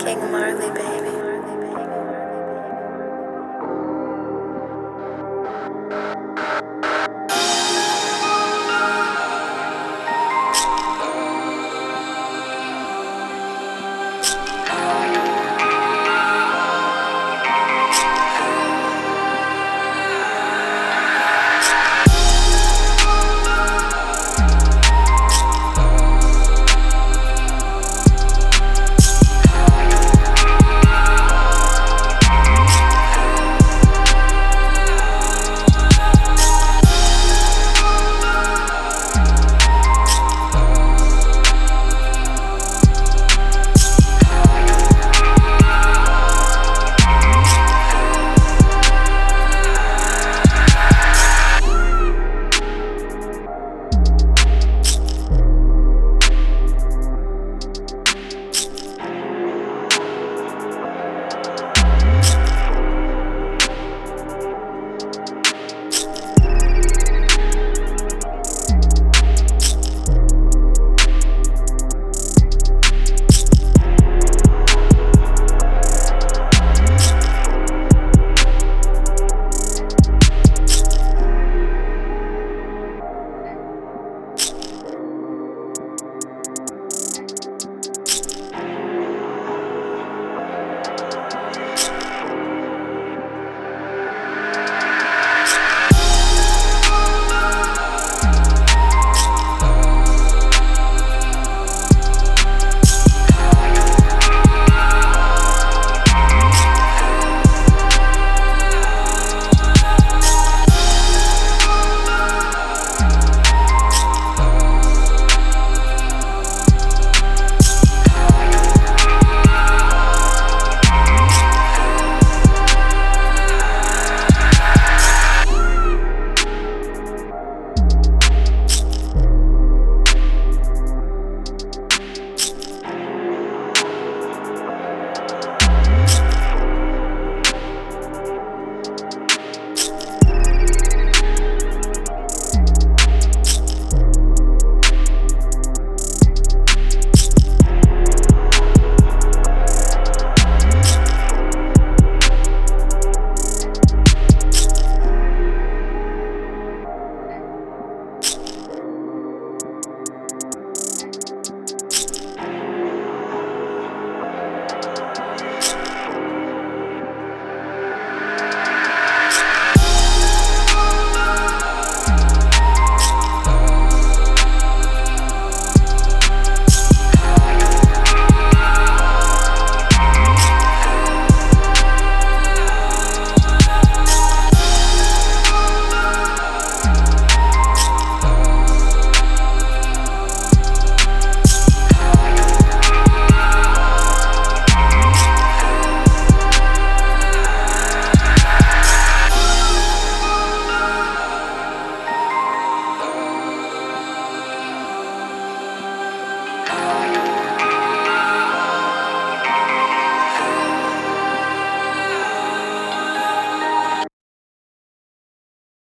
King Marley, baby.